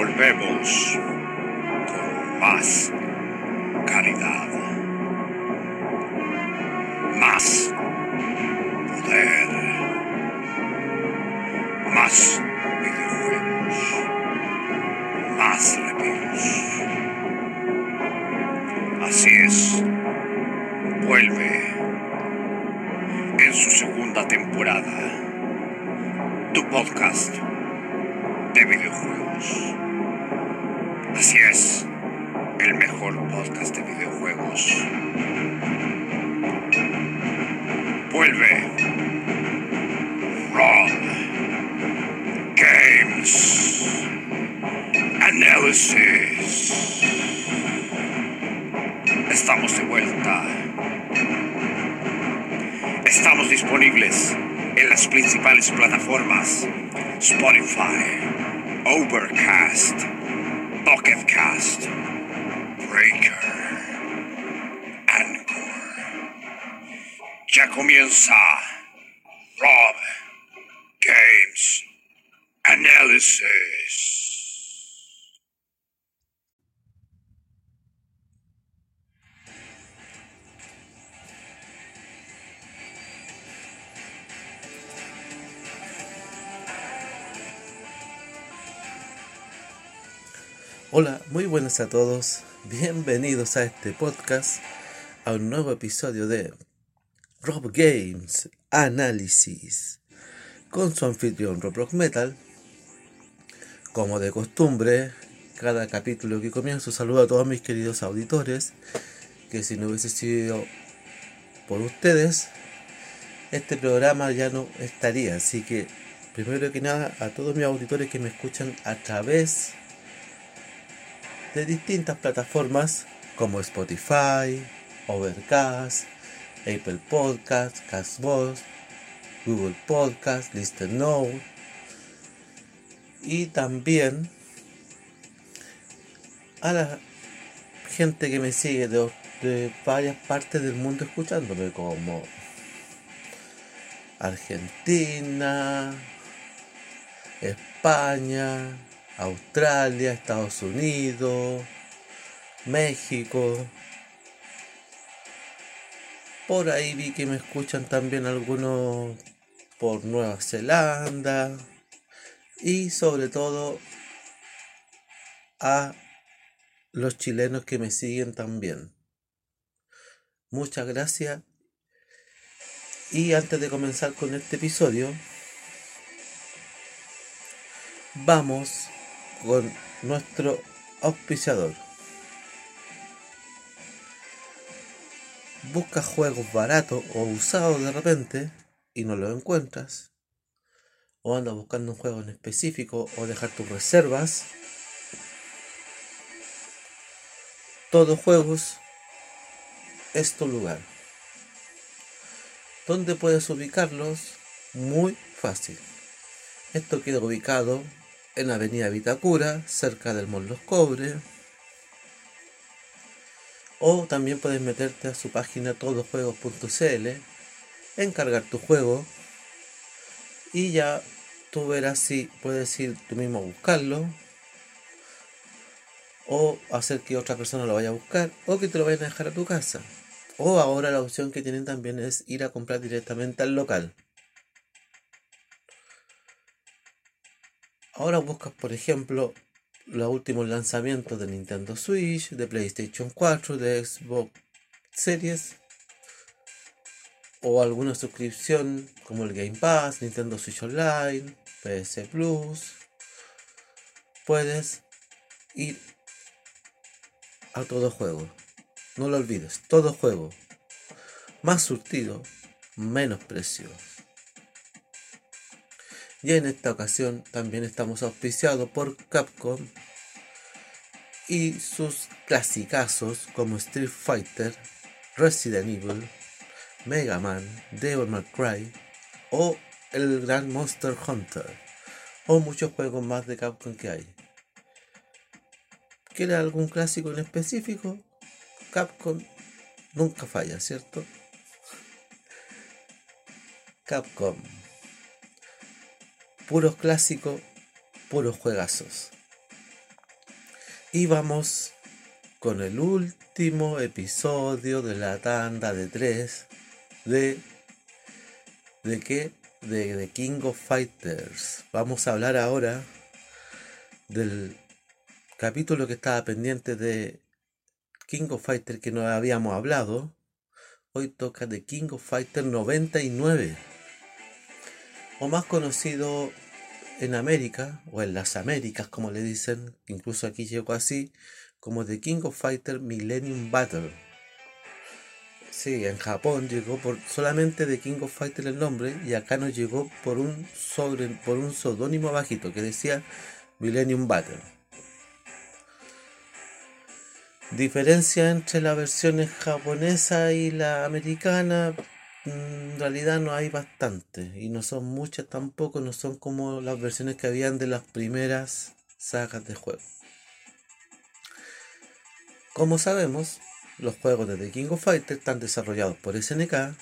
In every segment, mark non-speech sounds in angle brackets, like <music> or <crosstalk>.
volvemos con más caridad, más poder, más videojuegos, más reviews. Así es, vuelve en su segunda temporada tu podcast de videojuegos. Así es, el mejor podcast de videojuegos. Vuelve Rob Games Analysis. Estamos de vuelta. Estamos disponibles en las principales plataformas Spotify, Overcast, Pocket Cast, Breaker, Anchor. Ya comienza Rob. Games. Analysis. Hola, muy buenas a todos. Bienvenidos a este podcast, a un nuevo episodio de Rob Games Análisis con su anfitrión Rob Rock Metal. Como de costumbre, cada capítulo que comienzo saludo a todos mis queridos auditores, que si no hubiese sido por ustedes, este programa ya no estaría. Así que, primero que nada, a todos mis auditores que me escuchan a través distintas plataformas como Spotify, Overcast, Apple Podcast, Castbox, Google Podcast, Listen Note y también a la gente que me sigue de, de varias partes del mundo escuchándome como Argentina, España, Australia, Estados Unidos, México. Por ahí vi que me escuchan también algunos por Nueva Zelanda y sobre todo a los chilenos que me siguen también. Muchas gracias. Y antes de comenzar con este episodio, vamos con nuestro auspiciador. Busca juegos baratos o usados de repente y no los encuentras. O andas buscando un juego en específico o dejar tus reservas. Todos juegos es tu lugar. ¿Dónde puedes ubicarlos? Muy fácil. Esto queda ubicado en la avenida Vitacura, cerca del Mall Los Cobre. O también puedes meterte a su página todosjuegos.cl, encargar tu juego y ya tú verás si puedes ir tú mismo a buscarlo o hacer que otra persona lo vaya a buscar o que te lo vayan a dejar a tu casa. O ahora la opción que tienen también es ir a comprar directamente al local. Ahora buscas, por ejemplo, los últimos lanzamientos de Nintendo Switch, de PlayStation 4, de Xbox Series, o alguna suscripción como el Game Pass, Nintendo Switch Online, PS Plus. Puedes ir a todo juego. No lo olvides, todo juego. Más surtido, menos precio. Y en esta ocasión también estamos auspiciados por Capcom y sus clasicazos como Street Fighter, Resident Evil, Mega Man, Devil May Cry o el Gran Monster Hunter o muchos juegos más de Capcom que hay. ¿Quiere algún clásico en específico? Capcom nunca falla, ¿cierto? Capcom puros clásicos, puros juegazos. Y vamos con el último episodio de la tanda de tres de de qué de King of Fighters. Vamos a hablar ahora del capítulo que estaba pendiente de King of Fighters que no habíamos hablado. Hoy toca The King of Fighters 99. O más conocido en América, o en las Américas como le dicen, incluso aquí llegó así, como The King of Fighters Millennium Battle. Sí, en Japón llegó por solamente The King of Fighters el nombre y acá nos llegó por un sobre por un seudónimo bajito que decía Millennium Battle. Diferencia entre la versión japonesa y la americana, en realidad no hay bastante y no son muchas tampoco, no son como las versiones que habían de las primeras sagas de juego. Como sabemos, los juegos de The King of Fighters están desarrollados por SNK.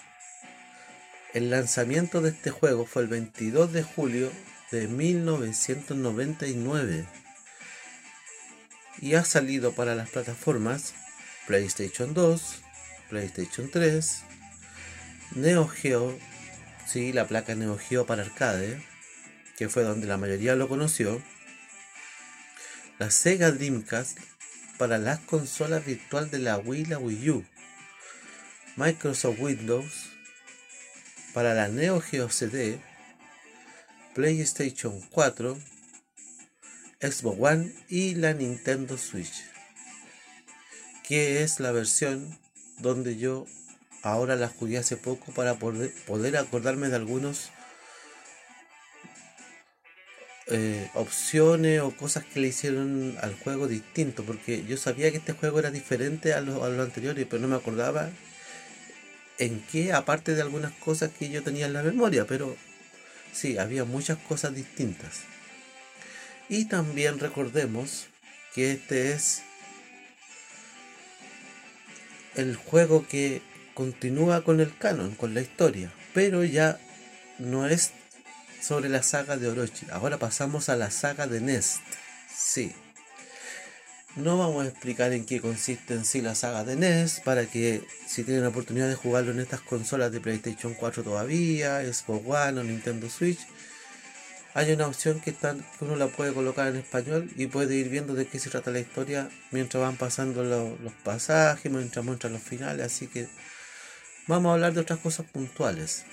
El lanzamiento de este juego fue el 22 de julio de 1999 y ha salido para las plataformas PlayStation 2, PlayStation 3, Neo Geo, sí, la placa Neo Geo para arcade, que fue donde la mayoría lo conoció, la Sega Dreamcast para las consolas virtuales de la Wii la Wii U, Microsoft Windows, para la Neo Geo CD, PlayStation 4, Xbox One y la Nintendo Switch, que es la versión donde yo ahora la jugué hace poco para poder, acordarme de algunos eh, opciones o cosas que le hicieron al juego distinto, porque yo sabía que este juego era diferente a lo, a lo anterior, pero no me acordaba en qué, aparte de algunas cosas que yo tenía en la memoria, pero sí, había muchas cosas distintas. Y también recordemos que este es el juego que continúa con el canon, con la historia, pero ya no es sobre la saga de Orochi. Ahora pasamos a la saga de Nest. Sí. No vamos a explicar en qué consiste en sí la saga de NES para que si tienen la oportunidad de jugarlo en estas consolas de PlayStation 4 todavía, Xbox One o Nintendo Switch, hay una opción que, que uno la puede colocar en español y puede ir viendo de qué se trata la historia mientras van pasando los pasajes, mientras muestran los finales, así que vamos a hablar de otras cosas puntuales.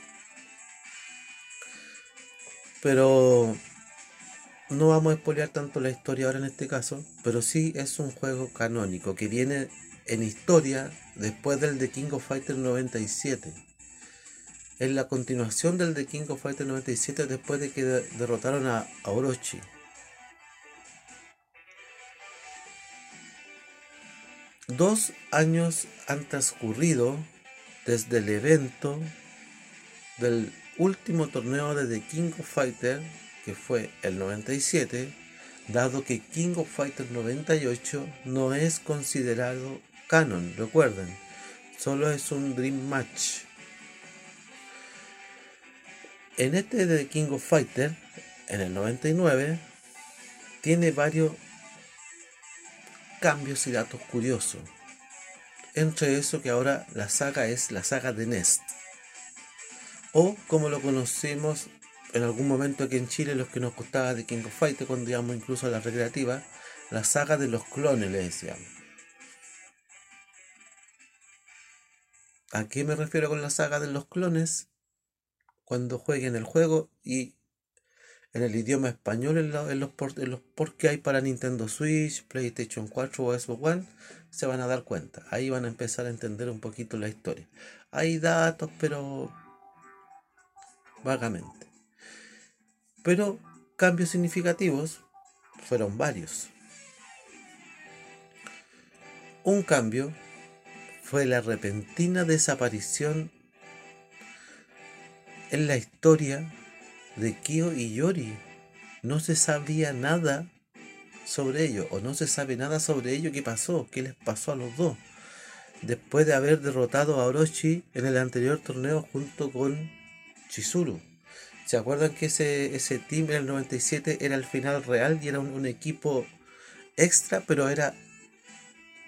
Pero no vamos a expoliar tanto la historia ahora en este caso, pero sí es un juego canónico que viene en historia después del The King of Fighters 97. Es la continuación del The King of Fighters 97 después de que derrotaron a, Orochi. Dos años han transcurrido desde el evento del último torneo de The King of Fighters, que fue el 97, dado que King of Fighters 98 no es considerado canon, recuerden, solo es un Dream Match. En este de King of Fighters, en el 99, tiene varios cambios y datos curiosos. Entre eso que ahora la saga es la saga de Nest o como lo conocimos en algún momento aquí en Chile, los que nos gustaba de King of Fighters, cuando íbamos incluso a la recreativa, la saga de los clones, le decíamos. ¿A qué me refiero con la saga de los clones? Cuando jueguen el juego y en el idioma español, en, los, en los ports que hay para Nintendo Switch, PlayStation 4 o Xbox One, se van a dar cuenta. Ahí van a empezar a entender un poquito la historia. Hay datos, pero vagamente. Pero cambios significativos fueron varios. Un cambio fue la repentina desaparición en la historia de Kyo y Yori. No se sabía nada sobre ello, o no se sabe nada sobre ello, qué pasó, qué les pasó a los dos, después de haber derrotado a Orochi en el anterior torneo junto con Chizuru. ¿Se acuerdan que ese, ese team en el 97 era el final real y era un, equipo extra, pero era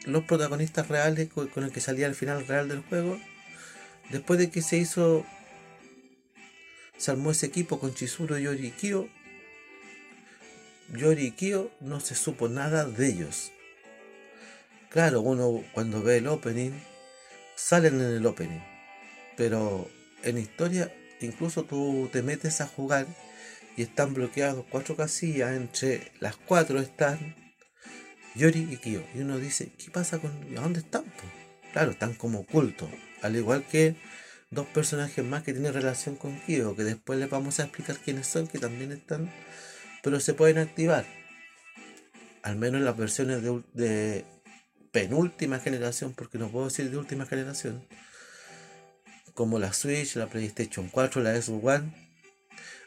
los protagonistas reales con, el que salía el final real del juego. Después de que se hizo, se armó ese equipo con Chizuru, y Kyo. Yori y Kyo no se supo nada de ellos. Claro, uno cuando ve el opening, salen en el opening. Pero en historia, incluso tú te metes a jugar y están bloqueados cuatro casillas. Entre las cuatro están Yori y Kyo. Y uno dice, ¿qué pasa con... ¿A dónde están? Claro, están como ocultos. Al igual que dos personajes más que tienen relación con Kyo, que después les vamos a explicar quiénes son, que también están, pero se pueden activar. Al menos en las versiones de, penúltima generación, porque no puedo decir de última generación, como la Switch, la PlayStation 4, la Xbox One,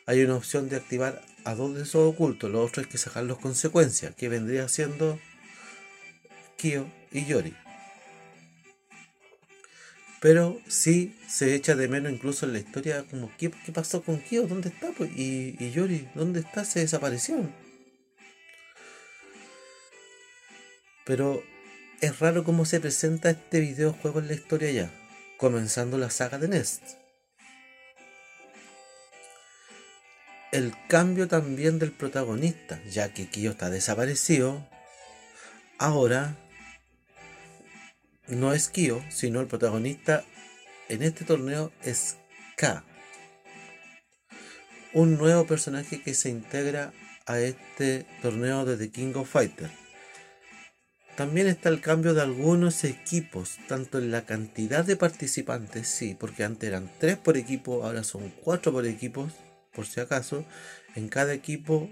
hay una opción de activar a dos de esos ocultos. Lo otro es que sacar las consecuencias, que vendría siendo Kyo y Yori. Pero sí se echa de menos incluso en la historia como ¿qué, pasó con Kyo? ¿Dónde está? Pues? ¿Y, ¿Y, Yori? ¿Dónde está? Se desapareció. Pero es raro cómo se presenta este videojuego en la historia ya, comenzando la saga de Nest. El cambio también del protagonista, ya que Kyo está desaparecido, ahora no es Kyo, sino el protagonista en este torneo es K. Un nuevo personaje que se integra a este torneo de The King of Fighters. También está el cambio de algunos equipos, tanto en la cantidad de participantes, sí, porque antes eran 3 por equipo, ahora son 4 por equipos, por si acaso, en cada equipo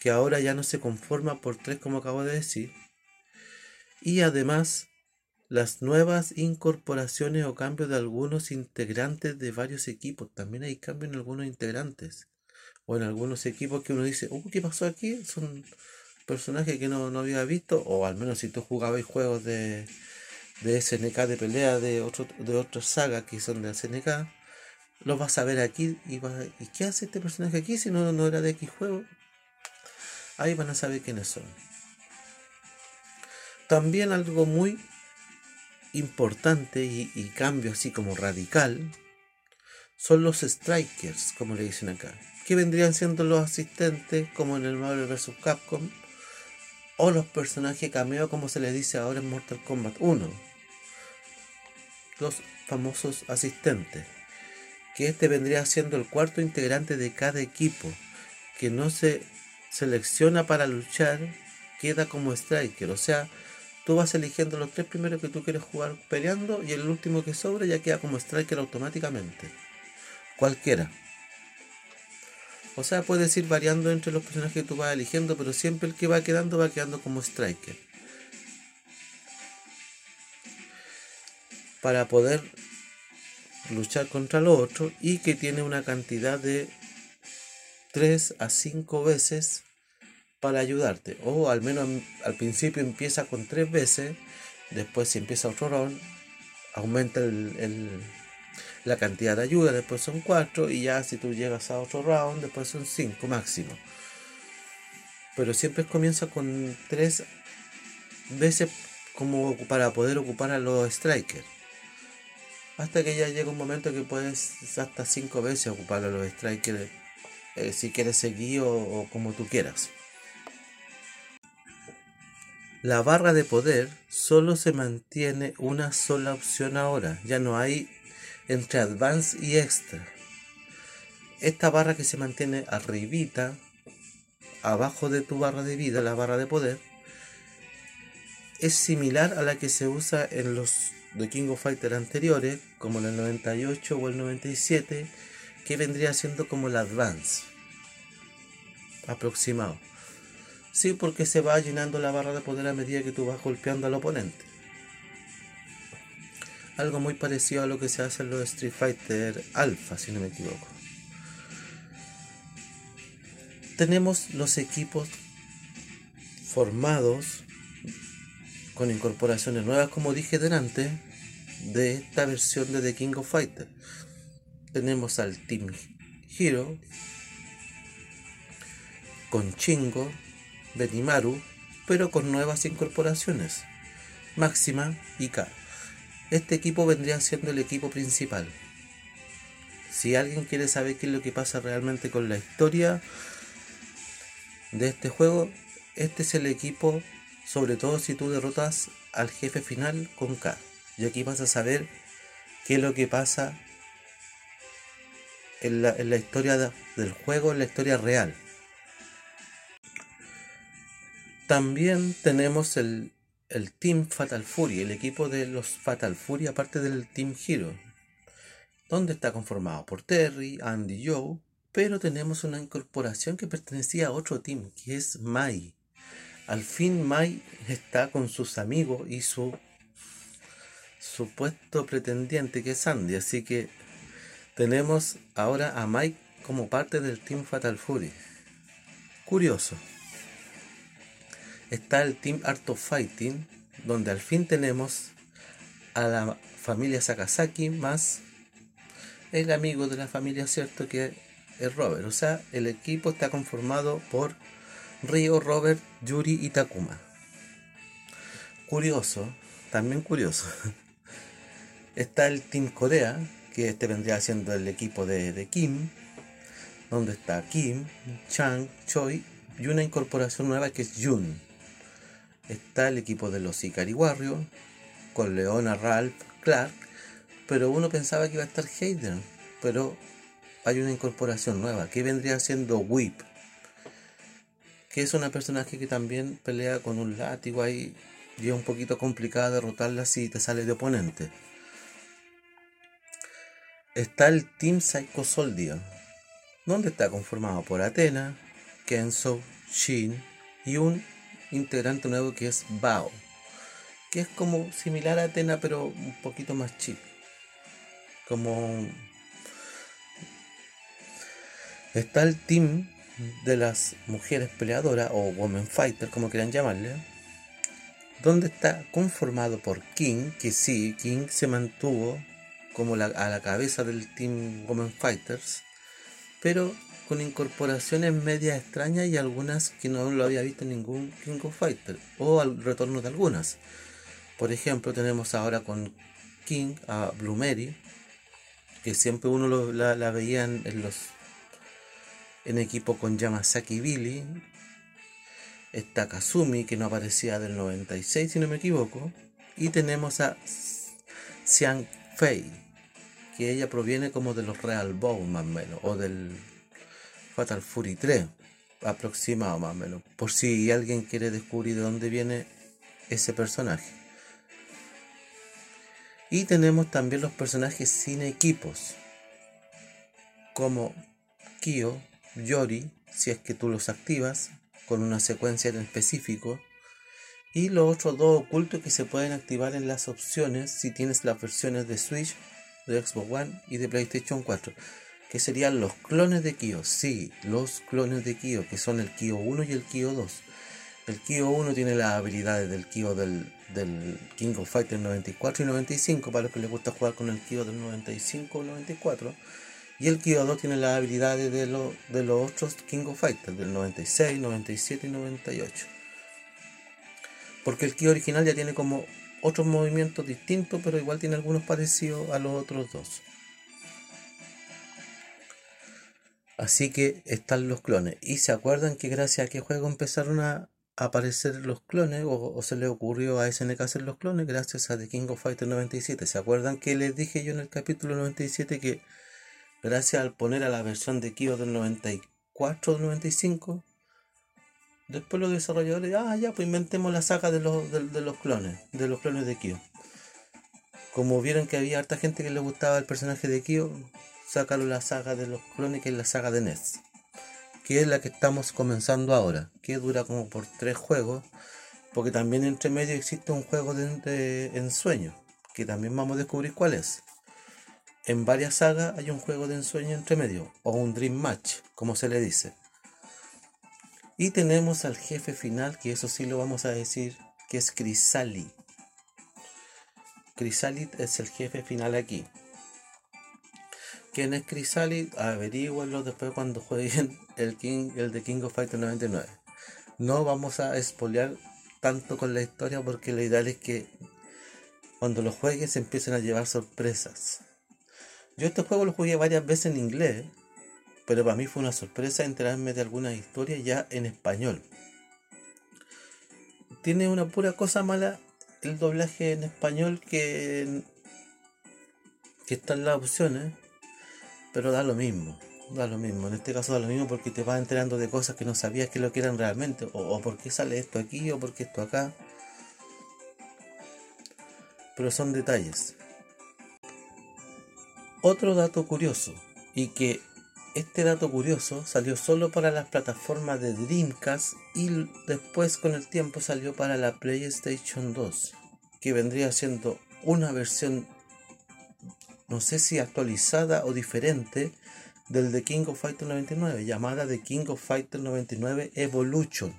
que ahora ya no se conforma por 3 como acabo de decir. Y además las nuevas incorporaciones o cambios de algunos integrantes de varios equipos. También hay cambios en algunos integrantes. O en algunos equipos que uno dice, uh, ¿qué pasó aquí? Son personajes que no, había visto. O al menos si tú jugabas juegos de, de SNK de pelea de, otro, de otras sagas que son de SNK. Los vas a ver aquí y, ¿y qué hace este personaje aquí si no, no era de X juego? Ahí van a saber quiénes son. También algo muy importante y, cambio así como radical son los strikers, como le dicen acá, que vendrían siendo los asistentes como en el Marvel vs. Capcom o los personajes cameo como se les dice ahora en Mortal Kombat 1. Los famosos asistentes. Que este vendría siendo el cuarto integrante de cada equipo, que no se selecciona para luchar, queda como striker, o sea, Tú vas eligiendo los tres primeros que tú quieres jugar peleando y el último que sobra ya queda como striker automáticamente. Cualquiera. O sea, puedes ir variando entre los personajes que tú vas eligiendo, pero siempre el que va quedando va quedando como striker. Para poder luchar contra los otros y que tiene una cantidad de 3 a 5 veces para ayudarte. O al menos al principio empieza con tres veces, después si empieza otro round, aumenta la cantidad de ayuda, después son cuatro, y ya si tú llegas a otro round, después son cinco máximo. Pero siempre comienza con tres veces como para poder ocupar a los strikers. Hasta que ya llega un momento que puedes hasta cinco veces ocupar a los strikers eh, si quieres seguir o como tú quieras. La barra de poder solo se mantiene una sola opción ahora, ya no hay entre Advance y Extra. Esta barra que se mantiene arribita, abajo de tu barra de vida, la barra de poder, es similar a la que se usa en los de King of Fighter anteriores, como el 98 o el 97, que vendría siendo como la Advance, aproximado. Sí, porque se va llenando la barra de poder a medida que tú vas golpeando al oponente. Algo muy parecido a lo que se hace en los Street Fighter Alpha, si no me equivoco. Tenemos los equipos formados con incorporaciones nuevas, como dije delante, de esta versión de The King of Fighters. Tenemos al Team Hero con Chingo, Benimaru, pero con nuevas incorporaciones, Máxima y K. Este equipo vendría siendo el equipo principal. Si alguien quiere saber qué es lo que pasa realmente con la historia de este juego, este es el equipo, sobre todo si tú derrotas al jefe final con K. Y aquí vas a saber qué es lo que pasa en la, historia del juego, en la historia real. También tenemos el, el Team Fatal Fury, el equipo de los Fatal Fury, aparte del Team Hero, donde está conformado por Terry, Andy y Joe, pero tenemos una incorporación que pertenecía a otro team, que es Mai. Al fin Mai está con sus amigos y su supuesto pretendiente que es Andy, así que tenemos ahora a Mike como parte del Team Fatal Fury. Curioso. Está el Team Art of Fighting, donde al fin tenemos a la familia Sakazaki más el amigo de la familia, ¿cierto? Que es Robert. O sea, el equipo está conformado por Ryo, Robert, Yuri y Takuma. Curioso, también curioso. <laughs> Está el Team Corea, que este vendría siendo el equipo de, Kim, donde está Kim, Chang, Choi y una incorporación nueva que es Jun. Está el equipo de los Ikari Warriors, con Leona, Ralph, Clark, pero uno pensaba que iba a estar Hayden, pero hay una incorporación nueva, que vendría siendo Whip, que es una personaje que también pelea con un látigo ahí, y es un poquito complicada derrotarla si te sale de oponente. Está el Team Psycho Soldier, donde está conformado por Athena, Kenzo, Shin y un integrante nuevo que es Bao, que es como similar a Athena pero un poquito más chip. Como está el team de las mujeres peleadoras o women fighter como quieran llamarle, donde está conformado por King, que sí, King se mantuvo como a la cabeza del Team Women Fighters, pero con incorporaciones medias extrañas y algunas que no lo había visto en ningún King of Fighter, o al retorno de algunas. Por ejemplo, tenemos ahora con King a Blue Mary, que siempre uno la, veía en, los en equipo con Yamasaki Billy. Está Kazumi, que no aparecía del 96, si no me equivoco. Y tenemos a Xiang Fei, que ella proviene como de los Real Bow más o menos, o del Fatal Fury 3, aproximado más o menos, por si alguien quiere descubrir de dónde viene ese personaje. Y tenemos también los personajes sin equipos, como Kyo, Yori, si es que tú los activas, con una secuencia en específico, y los otros dos ocultos que se pueden activar en las opciones si tienes las versiones de Switch de Xbox One y de PlayStation 4, que serían los clones de Kyo. Sí, los clones de Kyo, que son el Kyo 1 y el Kyo 2. El Kyo 1 tiene las habilidades del Kyo del, King of Fighters 94 y 95, para los que les gusta jugar con el Kyo del 95 o 94. Y el Kyo 2 tiene las habilidades de, de los otros King of Fighters, del 96, 97 y 98. Porque el Kyo original ya tiene como otros movimientos distintos, pero igual tiene algunos parecidos a los otros dos. Así que están los clones. Y se acuerdan que gracias a qué juego empezaron a aparecer los clones, o, se le ocurrió a SNK hacer los clones, gracias a The King of Fighters 97. ¿Se acuerdan que les dije yo en el capítulo 97 que gracias al poner a la versión de Kyo del 94 del 95, Después los desarrolladores, ah, ya, pues inventemos la saga de los, de, los clones, de los clones de Kyo. Como vieron que había harta gente que le gustaba el personaje de Kyo, sacaron la saga de los que es la saga de NES. Que es la que estamos comenzando ahora, que dura como por tres juegos, porque también entre medio existe un juego de, de ensueño, que también vamos a descubrir cuál es. En varias sagas hay un juego de ensueño entre medio, o un Dream Match, como se le dice. Y tenemos al jefe final, que eso sí lo vamos a decir, que es Crisali. Crisalit es el jefe final aquí. ¿Quién es Crisalit? Averíguenlo después cuando jueguen el, King, el de King of Fighters 99. No vamos a espolear tanto con la historia porque lo ideal es que cuando lo juegues empiecen a llevar sorpresas. Yo este juego lo jugué varias veces en inglés, pero para mí fue una sorpresa enterarme de algunas historias ya en español. Tiene una pura cosa mala el doblaje en español que, que están las opciones, pero da lo mismo. Da lo mismo, en este caso da lo mismo porque te vas enterando de cosas que no sabías que lo que eran realmente, o, o por qué sale esto aquí, o por qué esto acá. Pero son detalles. Otro dato curioso, y que este dato curioso salió solo para las plataformas de Dreamcast y después con el tiempo salió para la PlayStation 2, que vendría siendo una versión, no sé si actualizada o diferente, del de King of Fighters 99, llamada The King of Fighters 99 Evolution,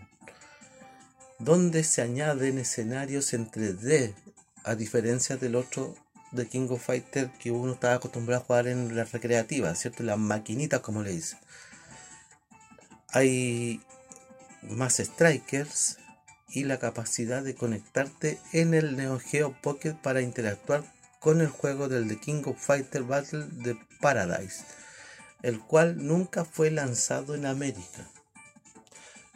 donde se añaden escenarios en 3D, a diferencia del otro de King of Fighters que uno estaba acostumbrado a jugar en las recreativas, ¿cierto? Las maquinitas, como le dicen. Hay más strikers y la capacidad de conectarte en el Neo Geo Pocket para interactuar con el juego del The King of Fighters Battle de Paradise el cual nunca fue lanzado en América.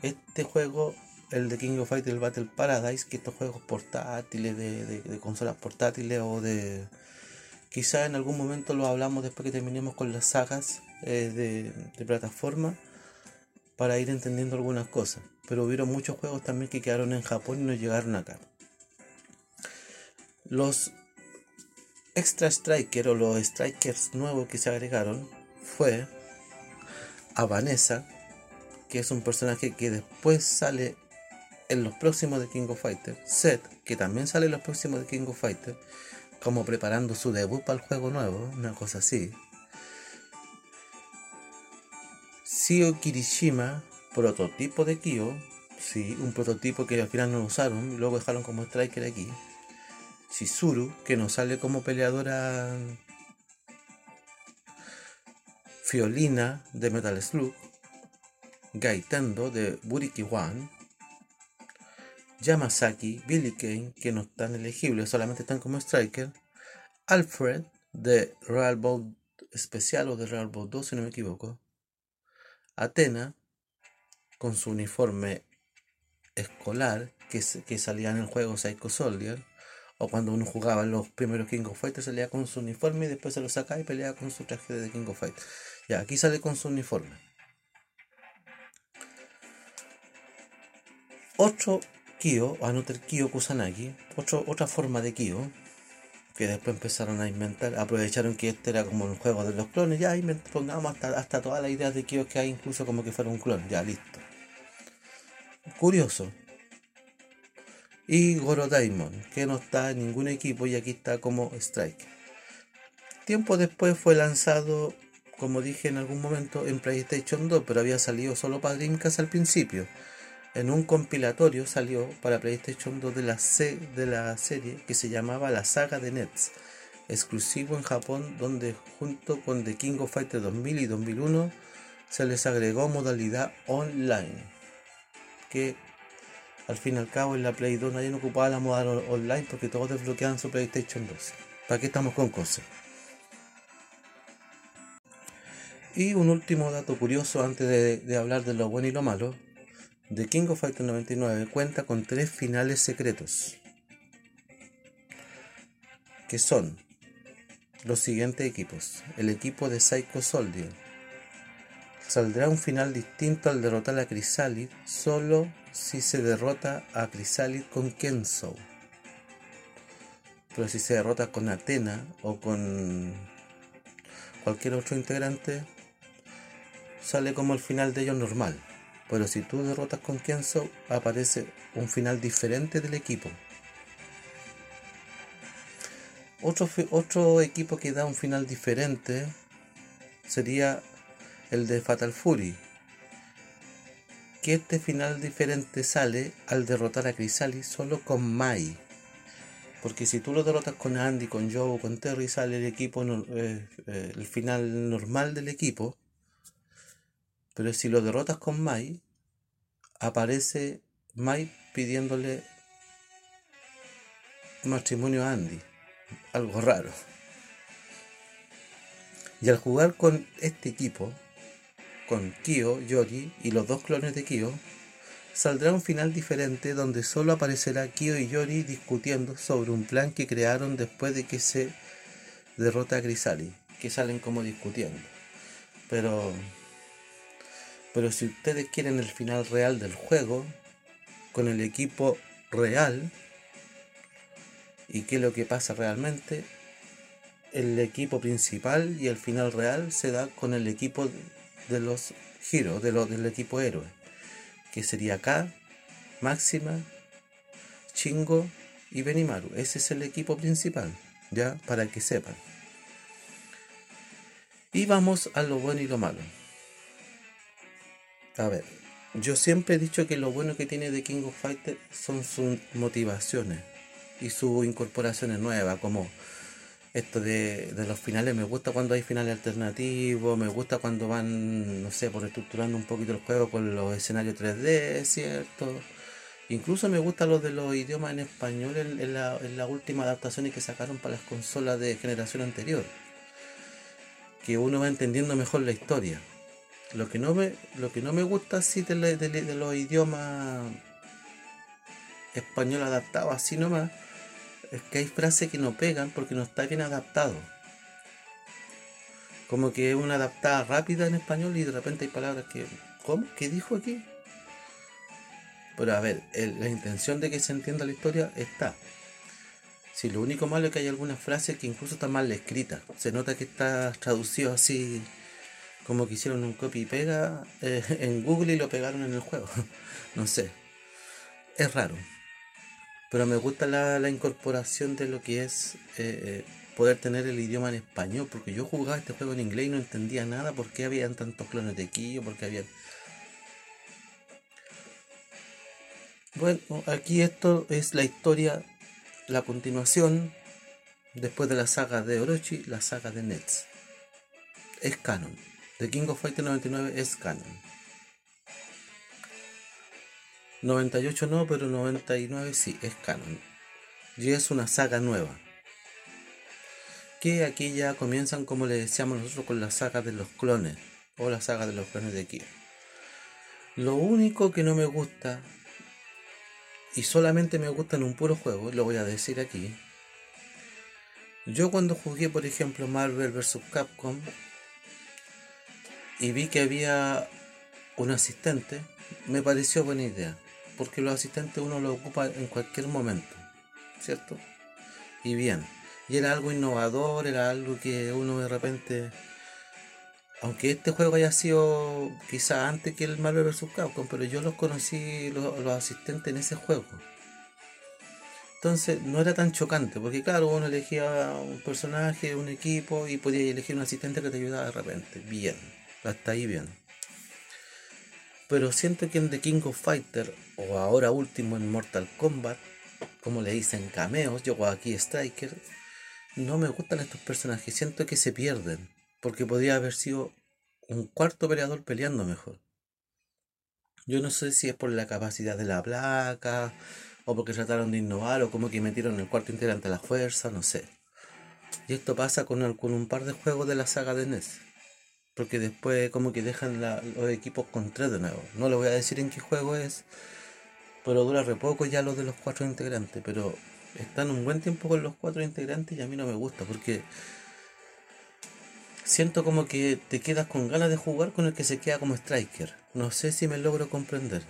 Este juego, el de King of Fighters Battle Paradise, que estos juegos portátiles, de, consolas portátiles o de... Quizá en algún momento lo hablamos después que terminemos con las sagas eh, de, de plataforma para ir entendiendo algunas cosas. Pero hubieron muchos juegos también que quedaron en Japón y no llegaron acá. Los Extra Striker o los Strikers nuevos que se agregaron fue a Vanessa, que es un personaje que después sale en los próximos de King of Fighters, Seth, que también sale en los próximos de King of Fighters, como preparando su debut para el juego nuevo, una cosa así. Sio Kirishima, prototipo de Kyo, sí, un prototipo que al final no usaron, y luego dejaron como striker aquí. Shizuru, que no sale como peleadora Fiolina de Metal Slug, Gaitendo de Buriki One, Yamasaki, Billy Kane, que no están elegibles, solamente están como striker, Alfred de Real Ball Especial o de Real Ball 2, si no me equivoco, Atena con su uniforme escolar que, que salía en el juego Psycho Soldier, o cuando uno jugaba los primeros King of Fighters salía con su uniforme y después se lo sacaba y peleaba con su traje de King of Fighters. Ya, aquí sale con su uniforme. Otro Kyo, Anoter Kyo Kusanagi, otro, otra forma de Kyo, que después empezaron a inventar, aprovecharon que este era como un juego de los clones, ya pongamos hasta, hasta todas las ideas de Kyo que hay, incluso como que fuera un clon, ya listo. Curioso, y Goro Diamond, que no está en ningún equipo y aquí está como Strike. Tiempo después fue lanzado, como dije en algún momento, en PlayStation 2, pero había salido solo para Dreamcast al principio. En un compilatorio salió para PlayStation 2 de la, C, de la serie que se llamaba La Saga de Nets, exclusivo en Japón, donde junto con The King of Fighters 2000 y 2001 se les agregó modalidad online, que al fin y al cabo en la Play 2 nadie ocupaba la moda online porque todos desbloqueaban su PlayStation 2. ¿Para qué estamos con cosas? Y un último dato curioso antes de, hablar de lo bueno y lo malo. The King of Fighters 99 cuenta con tres finales secretos. Que son los siguientes equipos. El equipo de Psycho Soldier. Saldrá un final distinto al derrotar a Chrysalis solo si se derrota a Chrysalis con Kenzo. Pero si se derrota con Atena o con cualquier otro integrante, sale como el final de ellos normal. Pero si tú derrotas con Kenzo, aparece un final diferente del equipo. Otro, otro equipo que da un final diferente sería el de Fatal Fury, que este final diferente sale al derrotar a Chrysalis solo con Mai. Porque si tú lo derrotas con Andy, con Joe con Terry, sale el equipo, eh, eh, el final normal del equipo. Pero si lo derrotas con Mai, aparece Mai pidiéndole matrimonio Andy. Algo raro. Y al jugar con este equipo, con Kyo, Yori y los dos clones de Kyo, saldrá un final diferente donde solo aparecerá Kyo y Yori discutiendo sobre un plan que crearon después de que se derrota a Grisali, que salen como discutiendo. Pero pero si ustedes quieren el final real del juego, con el equipo real, y qué es lo que pasa realmente, el equipo principal y el final real se da con el equipo de los giros, de del equipo héroe, que sería K, Máxima, Chingo y Benimaru. Ese es el equipo principal, ya para que sepan. Y vamos a lo bueno y lo malo. A ver, yo siempre he dicho que lo bueno que tiene The King of Fighters son sus motivaciones y sus incorporaciones nuevas, como esto de, los finales. Me gusta cuando hay finales alternativos, me gusta cuando van, no sé, por estructurando un poquito el juego con los escenarios 3D, ¿cierto? Incluso me gusta los de los idiomas en español en, la, en la última adaptación que sacaron para las consolas de generación anterior. Que uno va entendiendo mejor la historia. Lo que no me, lo que no me gusta así de, los idiomas español adaptados así nomás es que hay frases que no pegan porque no está bien adaptado. Como que es una adaptada rápida en español y de repente hay palabras que. ¿Cómo? ¿Qué dijo aquí? Pero a ver, la intención de que se entienda la historia está. Si lo único malo es que hay algunas frases que incluso están mal escritas. Se nota que está traducido así como que hicieron un copy y pega eh, <laughs> en Google y lo pegaron en el juego. <laughs> no sé. Es raro. Pero me gusta la, incorporación de lo que es eh, eh, poder tener el idioma en español. Porque yo jugaba este juego en inglés y no entendía nada. ¿Por qué habían tantos clones de Kyo? ¿Por qué habían... Bueno, aquí esto es la historia, la continuación, después de la saga de Orochi, la saga de Nets. Es canon. The King of Fighters 99 es canon. 98 no, pero 99 sí, es canon. Y es una saga nueva. Que aquí ya comienzan, como le decíamos nosotros, con la saga de los clones. O la saga de los clones de Kyo. Lo único que no me gusta, y solamente me gusta en un puro juego, lo voy a decir aquí. Yo cuando jugué, por ejemplo, Marvel vs. Capcom, y vi que había un asistente, me pareció buena idea, porque los asistentes uno los ocupa en cualquier momento, ¿cierto? Y bien, y era algo innovador, era algo que uno de repente, aunque este juego haya sido quizá antes que el Marvel vs. Capcom, pero yo los conocí, los, los asistentes en ese juego. Entonces no era tan chocante, porque claro, uno elegía un personaje, un equipo y podía elegir un asistente que te ayudaba de repente. Bien hasta ahí bien. Pero siento que en The King of Fighter, o ahora último en Mortal Kombat, como le dicen cameos, yo aquí Striker, no me gustan estos personajes, siento que se pierden, porque podría haber sido un cuarto peleador peleando mejor. Yo no sé si es por la capacidad de la placa, o porque trataron de innovar, o como que metieron el cuarto integrante a la fuerza, no sé. Y esto pasa con, con un par de juegos de la saga de NES porque después como que dejan los equipos con tres de nuevo. No les voy a decir en qué juego es, pero dura re poco ya los de los cuatro integrantes, pero están un buen tiempo con los cuatro integrantes y a mí no me gusta porque siento como que te quedas con ganas de jugar con el que se queda como striker. No sé si me logro comprender.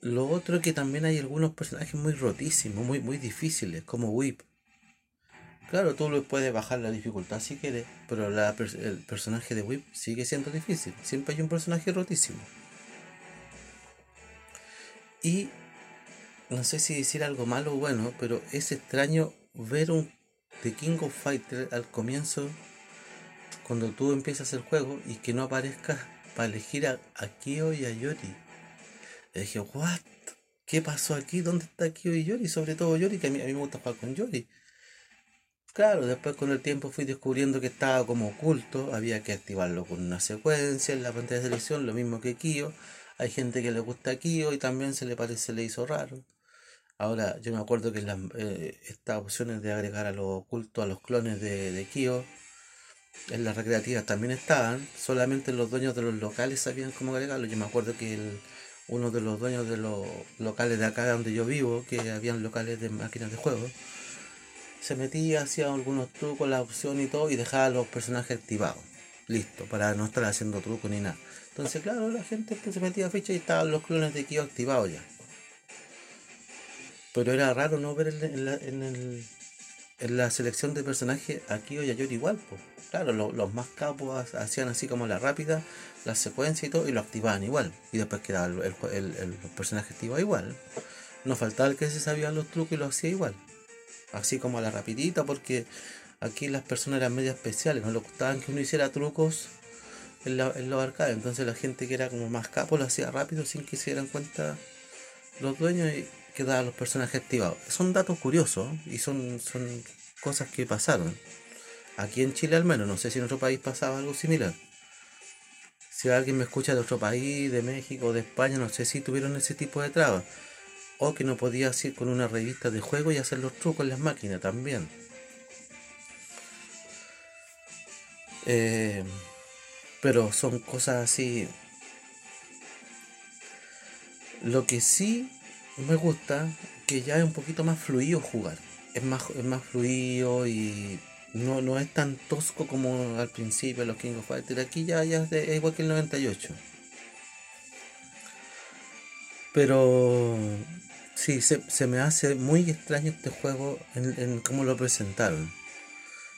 Lo otro es que también hay algunos personajes muy rotísimos, muy, muy difíciles, como Whip. Claro, tú puedes bajar la dificultad si quieres, pero el personaje de Whip sigue siendo difícil. Siempre hay un personaje rotísimo. Y no sé si decir algo malo o bueno, pero es extraño ver un The King of Fighters al comienzo, cuando tú empiezas el juego y que no aparezca para elegir a, Kyo y a Yori. Le dije, ¿what? ¿Qué pasó aquí? ¿Dónde está Kyo y Yori? Sobre todo Yori, que a mí, a mí me gusta jugar con Yori. Claro, después con el tiempo fui descubriendo que estaba como oculto, había que activarlo con una secuencia en la pantalla de selección, lo mismo que Kio. Hay gente que le gusta Kio y también se le parece, le hizo raro. Ahora, yo me acuerdo que las, eh, estas opciones de agregar a lo oculto a los clones de, de Kyo en las recreativas también estaban, solamente los dueños de los locales sabían cómo agregarlo. Yo me acuerdo que uno de los dueños de los locales de acá donde yo vivo, que habían locales de máquinas de juego, se metía, hacía algunos trucos, la opción y todo, y dejaba los personajes activados. Listo, para no estar haciendo trucos ni nada. Entonces, claro, la gente se metía a ficha y estaban los clones de Kyo activados ya. Pero era raro no ver en la, en el, en la selección de personajes a Kyo y a Yori igual, pues. Claro, los más capos hacían así como la rápida, la secuencia y todo, y lo activaban igual. Y después quedaba el, el, el, personaje activado igual. No faltaba el que se sabía los trucos y lo hacía igual. Así como a la rapidita, porque aquí las personas eran medio especiales, no le gustaban que uno hiciera trucos en, la, los arcades. Entonces la gente que era como más capo lo hacía rápido sin que se dieran cuenta los dueños y quedaban los personajes activados. Son datos curiosos y son, son cosas que pasaron. Aquí en Chile al menos, no sé si en otro país pasaba algo similar. Si alguien me escucha de otro país, de México, de España, no sé si tuvieron ese tipo de trabas. O que no podía ir con una revista de juego y hacer los trucos en las máquinas también. Eh, pero son cosas así. Lo que sí me gusta, que ya es un poquito más fluido jugar. Es más, es más fluido y no, no es tan tosco como al principio los King of Fighters. Aquí ya, ya es, igual que el 98. Pero sí, se, me hace muy extraño este juego en, en cómo lo presentaron.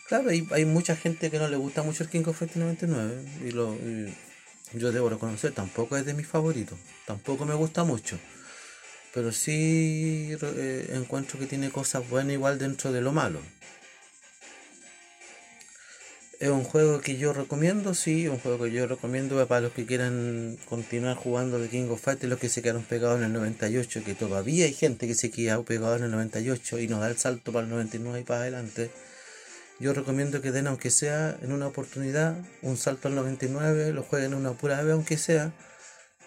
Claro, hay, mucha gente que no le gusta mucho el King of Fighters 99 y, lo, yo debo reconocer, tampoco es de mis favoritos, tampoco me gusta mucho. Pero sí eh, encuentro que tiene cosas buenas igual dentro de lo malo. Es un juego que yo recomiendo, sí, un juego que yo recomiendo para los que quieran continuar jugando de King of Fighters, los que se quedaron pegados en el 98, que todavía hay gente que se queda pegado en el 98 y no da el salto para el 99 y para adelante. Yo recomiendo que den, aunque sea en una oportunidad, un salto al 99, lo jueguen una pura vez, aunque sea,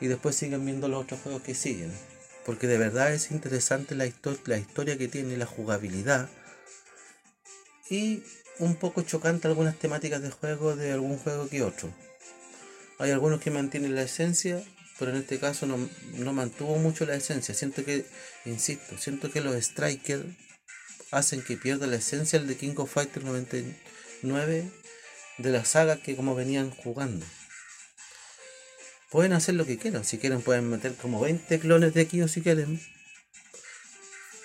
y después sigan viendo los otros juegos que siguen. Porque de verdad es interesante la, la historia que tiene, la jugabilidad. Y un poco chocante algunas temáticas de juego de algún juego que otro. Hay algunos que mantienen la esencia, pero en este caso no, mantuvo mucho la esencia. Siento que, insisto, siento que los strikers hacen que pierda la esencia el de King of Fighters 99 de la saga que como venían jugando. Pueden hacer lo que quieran, si quieren pueden meter como 20 clones de Kyo si quieren,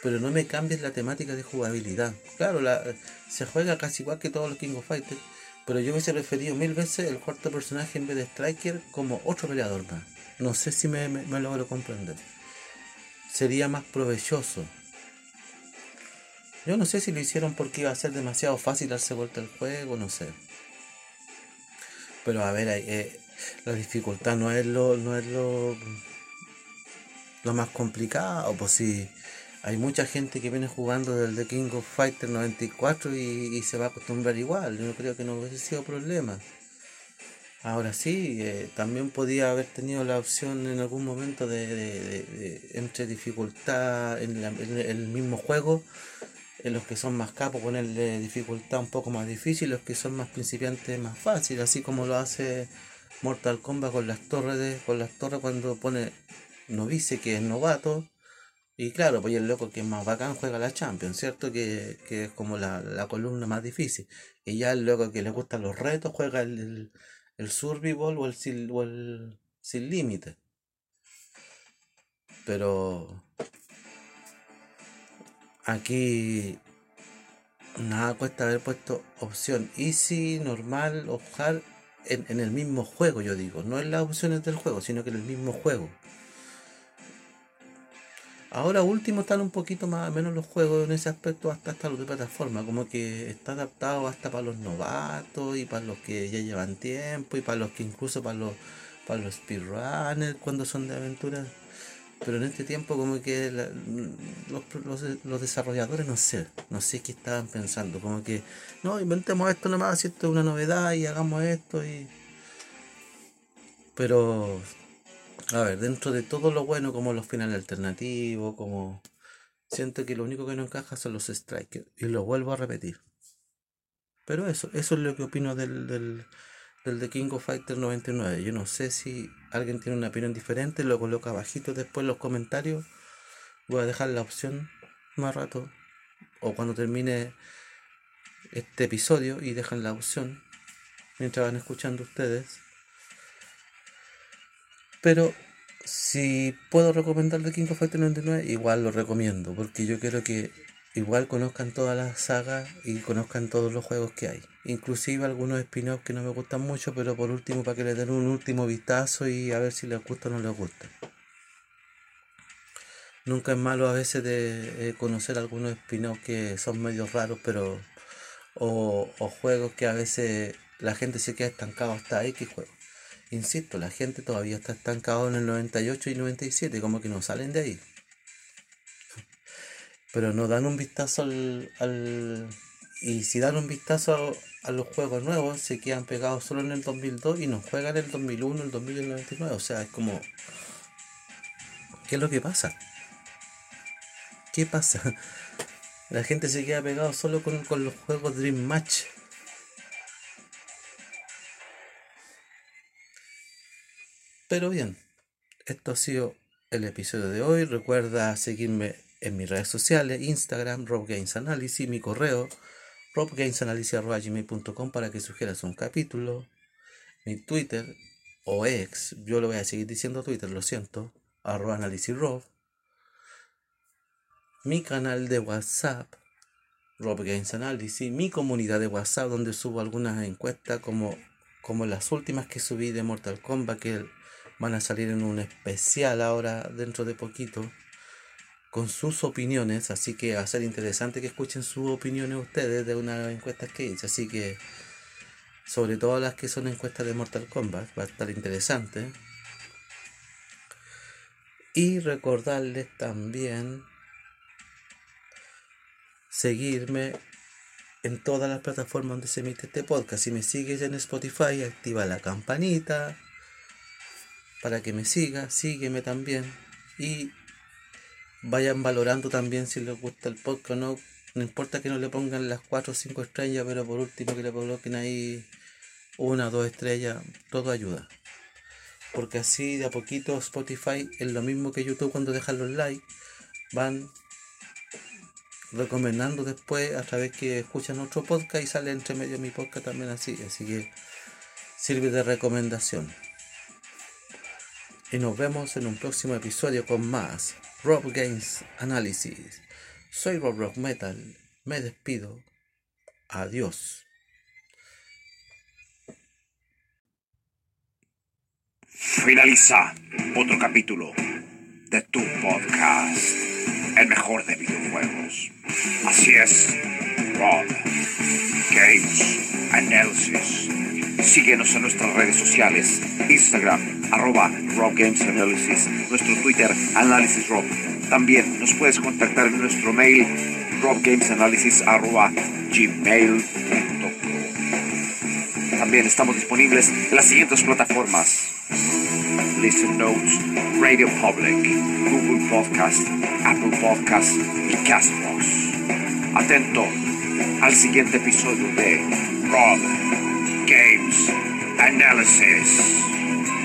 pero no me cambies la temática de jugabilidad. Claro, la, se juega casi igual que todos los King of Fighters, pero yo hubiese referido mil veces el cuarto personaje en vez de Striker como otro peleador más. No sé si me, me, logro comprender. Sería más provechoso. Yo no sé si lo hicieron porque iba a ser demasiado fácil darse vuelta al juego, no sé. Pero a ver, eh, la dificultad no es lo, no es lo, lo más complicado, pues si hay mucha gente que viene jugando del The King of Fighters 94 y, se va a acostumbrar igual. Yo creo que no hubiese sido problema. Ahora sí, eh, también podía haber tenido la opción en algún momento de, entre dificultad en, el mismo juego, en los que son más capos ponerle dificultad un poco más difícil, los que son más principiantes más fácil, así como lo hace Mortal Kombat con las torres con las torres cuando pone novice que es novato y claro, pues el loco que es más bacán juega la Champions, ¿cierto? Que, es como la, columna más difícil. Y ya el loco que le gustan los retos juega el, el, Survival o el, o el Sin Límite. Pero aquí nada cuesta haber puesto opción easy, normal o hard en, en el mismo juego, yo digo. No en las opciones del juego, sino que en el mismo juego. Ahora último están un poquito más menos los juegos en ese aspecto hasta hasta los de plataforma, como que está adaptado hasta para los novatos y para los que ya llevan tiempo y para los que incluso para los para los speedrunners cuando son de aventuras. Pero en este tiempo como que los, los, desarrolladores no sé, no sé qué estaban pensando, como que no, inventemos esto nomás, si esto es una novedad y hagamos esto y pero a ver, dentro de todo lo bueno, como los finales alternativos, como Siento que lo único que no encaja son los strikers. Y lo vuelvo a repetir. Pero eso, eso es lo que opino del, del, The King of Fighters 99. Yo no sé si alguien tiene una opinión diferente, lo coloca abajito después en los comentarios. Voy a dejar la opción más rato. O cuando termine este episodio y dejan la opción. Mientras van escuchando ustedes. Pero si puedo recomendar The King of Fighters 99, igual lo recomiendo. Porque yo quiero que igual conozcan toda la saga y conozcan todos los juegos que hay. Inclusive algunos spin-offs que no me gustan mucho, pero por último para que le den un último vistazo y a ver si les gusta o no les gusta. Nunca es malo a veces de eh, conocer algunos spin-offs que son medio raros, pero o, o, juegos que a veces la gente se queda estancado hasta X juego. Insisto, la gente todavía está estancado en el 98 y 97, como que no salen de ahí pero no dan un vistazo al, al y si dan un vistazo a, los juegos nuevos se quedan pegados solo en el 2002 y no juegan el 2001, el 2000 y el 99, o sea, es como ¿qué es lo que pasa? ¿Qué pasa? <laughs> La gente se queda pegado solo con, con los juegos Dream Match. Pero bien, esto ha sido el episodio de hoy. Recuerda seguirme en mis redes sociales, Instagram, Rob Games Analysis, mi correo, robgamesanalysis.com para que sugieras un capítulo, mi Twitter o ex, yo lo voy a seguir diciendo Twitter, lo siento, arroba análisis Rob, mi canal de WhatsApp, Rob Games Analysis, mi comunidad de WhatsApp donde subo algunas encuestas como, como las últimas que subí de Mortal Kombat que van a salir en un especial ahora dentro de poquito con sus opiniones, así que va a ser interesante que escuchen sus opiniones ustedes de una encuesta que hice, así que sobre todo las que son encuestas de Mortal Kombat, va a estar interesante. Y recordarles también seguirme en todas las plataformas donde se emite este podcast. Si me sigues en Spotify, activa la campanita para que me siga, sígueme también. Y vayan valorando también si les gusta el podcast no. No importa que no le pongan las 4 o 5 estrellas, pero por último que le coloquen ahí una o dos estrellas, todo ayuda. Porque así de a poquito Spotify es lo mismo que YouTube cuando dejan los likes, van recomendando después a través que escuchan otro podcast y sale entre medio mi podcast también así. Así que sirve de recomendación. Y nos vemos en un próximo episodio con más. Rob Games Analysis. Soy Rob Rock Metal. Me despido. Adiós. Finaliza otro capítulo de tu podcast, el mejor de videojuegos. Así es, Rob Games Analysis. Síguenos en nuestras redes sociales, Instagram, arroba Rob Games Analysis, nuestro Twitter, Análisis Rob. También nos puedes contactar en nuestro mail, robgamesanalysis arroba gmail.com. También estamos disponibles en las siguientes plataformas. Listen Notes, Radio Public, Google Podcast, Apple Podcast y Castbox. Atento al siguiente episodio de Rob Games Analysis.